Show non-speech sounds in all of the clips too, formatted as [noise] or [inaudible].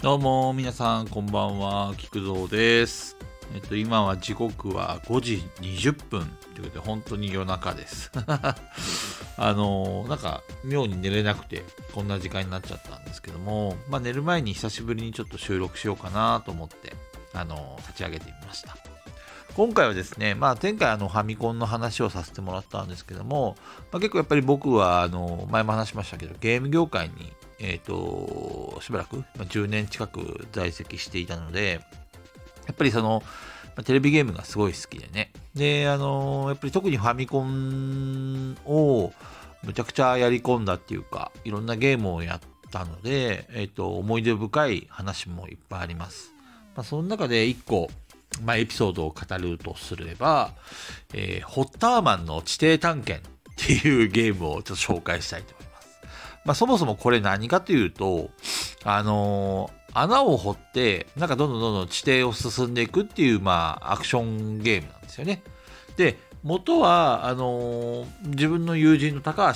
どうも、皆さん、こんばんは。菊蔵です。えっと、今は時刻は5時20分ということで、本当に夜中です。[laughs] あの、なんか、妙に寝れなくて、こんな時間になっちゃったんですけども、まあ、寝る前に久しぶりにちょっと収録しようかなと思って、あの、立ち上げてみました。今回はですね、まあ、前回あのファミコンの話をさせてもらったんですけども、まあ、結構やっぱり僕はあの前も話しましたけどゲーム業界にえっ、ー、と、しばらく、10年近く在籍していたので、やっぱりその、テレビゲームがすごい好きでね。で、あの、やっぱり特にファミコンをむちゃくちゃやり込んだっていうか、いろんなゲームをやったので、えっ、ー、と、思い出深い話もいっぱいあります。まあ、その中で一個、まあ、エピソードを語るとすれば、えー、ホッターマンの地底探検っていうゲームをちょっと紹介したいとま。あ、そもそもこれ何かというと、あのー、穴を掘って、なんかどんどんどんどん地底を進んでいくっていう、まあ、アクションゲームなんですよね。で、元は、あのー、自分の友人の高橋っ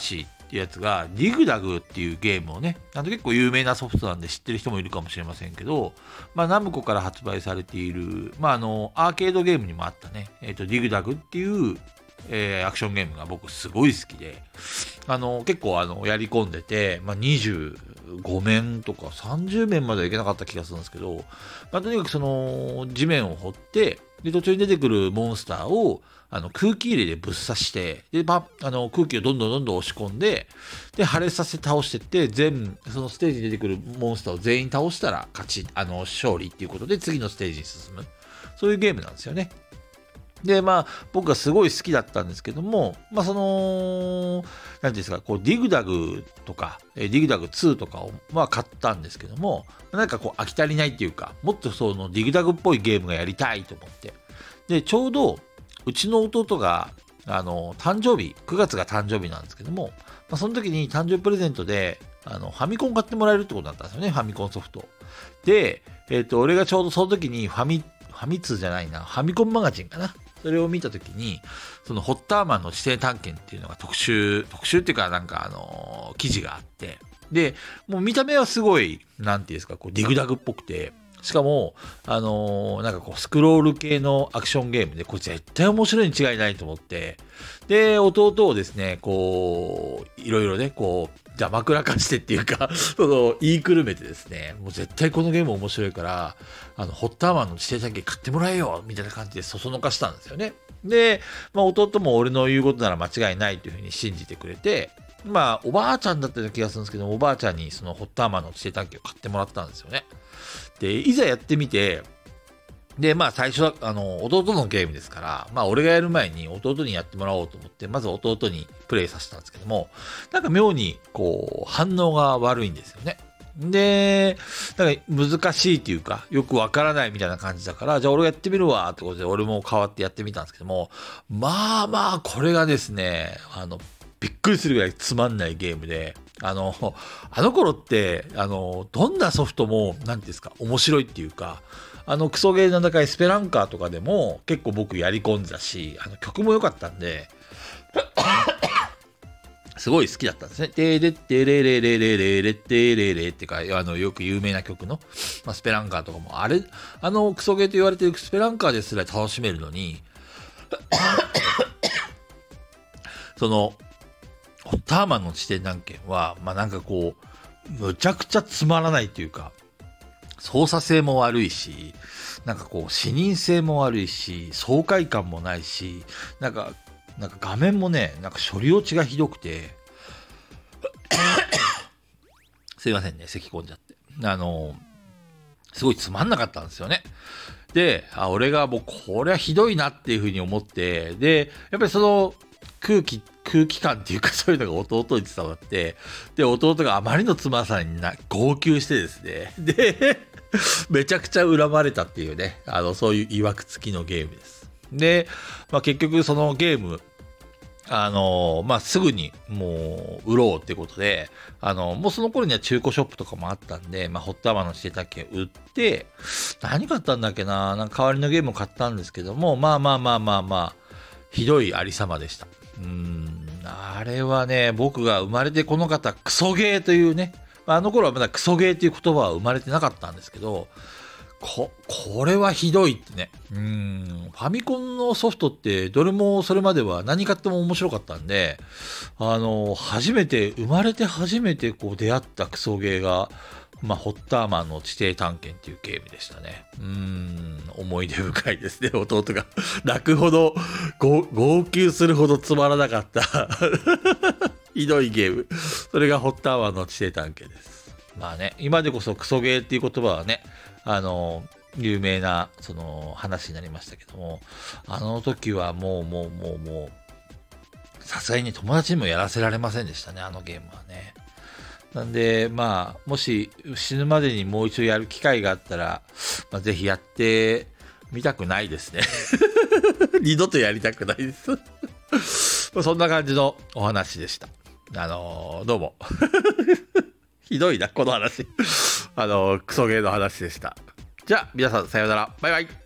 ていうやつが、ディグダグっていうゲームをね、あの結構有名なソフトなんで知ってる人もいるかもしれませんけど、まあ、ナムコから発売されている、まあ、あの、アーケードゲームにもあったね、えっ、ー、と、ディグダグっていう、えー、アクションゲームが僕すごい好きで、あの、結構あの、やり込んでて、まあ、25面とか30面まではいけなかった気がするんですけど、まあ、とにかくその、地面を掘って、で、途中に出てくるモンスターを、あの、空気入れでぶっ刺して、で、あの、空気をどんどんどんどん押し込んで、で、破裂させ倒してって、全、そのステージに出てくるモンスターを全員倒したら勝ち、あの、勝利っていうことで次のステージに進む。そういうゲームなんですよね。で、まあ、僕がすごい好きだったんですけども、まあ、その、何ですか、こう、ディグダグとか、ディグダグ2とかを、まあ、買ったんですけども、なんかこう、飽き足りないっていうか、もっとその、ディグダグっぽいゲームがやりたいと思って。で、ちょうど、うちの弟が、あの、誕生日、9月が誕生日なんですけども、まあ、その時に誕生日プレゼントで、あの、ファミコン買ってもらえるってことだったんですよね、ファミコンソフト。で、えっ、ー、と、俺がちょうどその時にファミ、ファミ通じゃないな、ファミコンマガジンかな。それを見たときに、そのホッターマンの地底探検っていうのが特集、特集っていうかなんかあの、記事があって、で、もう見た目はすごい、なんていうんですか、こうディグダグっぽくて、しかも、あのー、なんかこう、スクロール系のアクションゲームで、これ絶対面白いに違いないと思って、で、弟をですね、こう、いろいろね、こう、じゃ枕かしてっていうか [laughs] その、言いくるめてですね、もう絶対このゲーム面白いから、あの、ホッターマンの地底探検買ってもらえよみたいな感じでそそのかしたんですよね。で、まあ、弟も俺の言うことなら間違いないというふうに信じてくれて、まあ、おばあちゃんだったような気がするんですけど、おばあちゃんにそのホッターマンの地底探検を買ってもらったんですよね。で、いざやってみて、で、まあ最初は、あの、弟のゲームですから、まあ俺がやる前に弟にやってもらおうと思って、まず弟にプレイさせたんですけども、なんか妙に、こう、反応が悪いんですよね。で、なんか難しいっていうか、よくわからないみたいな感じだから、じゃあ俺やってみるわってことで、俺も変わってやってみたんですけども、まあまあ、これがですね、あの、びっくりするぐらいつまんないゲームで、あの、あの頃って、あの、どんなソフトも、何ですか、面白いっていうか、あの、クソゲーの中エスペランカーとかでも結構僕やり込んだし、あの曲も良かったんで、[coughs] すごい好きだったんですね。てれってれれれれれれってれれってか、あの、よく有名な曲の、まあ、スペランカーとかも、あれ、あの、クソゲーと言われてるスペランカーですら楽しめるのに、[coughs] その、ホッターマンの地点何件は、まあ、なんかこう、むちゃくちゃつまらないっていうか、操作性も悪いし、なんかこう、視認性も悪いし、爽快感もないし、なんか、なんか画面もね、なんか処理落ちがひどくて、[coughs] すいませんね、咳込んじゃって。あの、すごいつまんなかったんですよね。で、あ、俺がもうこれはひどいなっていうふうに思って、で、やっぱりその空気、空気感っていうか [laughs] そういうのが弟に伝わって、で、弟があまりのつまさにな号泣してですね、で、[laughs] めちゃくちゃ恨まれたっていうね、あの、そういう曰く付きのゲームです。で、まあ、結局そのゲーム、あのまあ、すぐにもう売ろうってことで、あのもうその頃には中古ショップとかもあったんで、まあ、ホットアマのしてたけ売って、何買ったんだっけななんか代わりのゲームを買ったんですけども、まあまあまあまあまあ、ひどいありさまでした。うん、あれはね、僕が生まれてこの方、クソゲーというね、あの頃はまだクソゲーっていう言葉は生まれてなかったんですけど、こ、これはひどいってね。うん。ファミコンのソフトってどれもそれまでは何買っても面白かったんで、あの、初めて、生まれて初めてこう出会ったクソゲーが、まあ、ホッターマンの地底探検っていうゲームでしたね。うん、思い出深いですね、[laughs] 弟が。泣くほど、号泣するほどつまらなかったひどいゲーム。それがホッターマンの地底探検です。まあね、今でこそクソゲーっていう言葉はね、あの、有名な、その、話になりましたけども、あの時はもう、もう、もう、もう、さすがに友達にもやらせられませんでしたね、あのゲームはね。なんで、まあ、もし死ぬまでにもう一度やる機会があったら、まあ、ぜひやってみたくないですね。[laughs] 二度とやりたくないです [laughs] そんな感じのお話でした。あのー、どうも。[laughs] ひどいな、この話。あの、クソゲーの話でした。じゃあ、皆さんさようなら。バイバイ。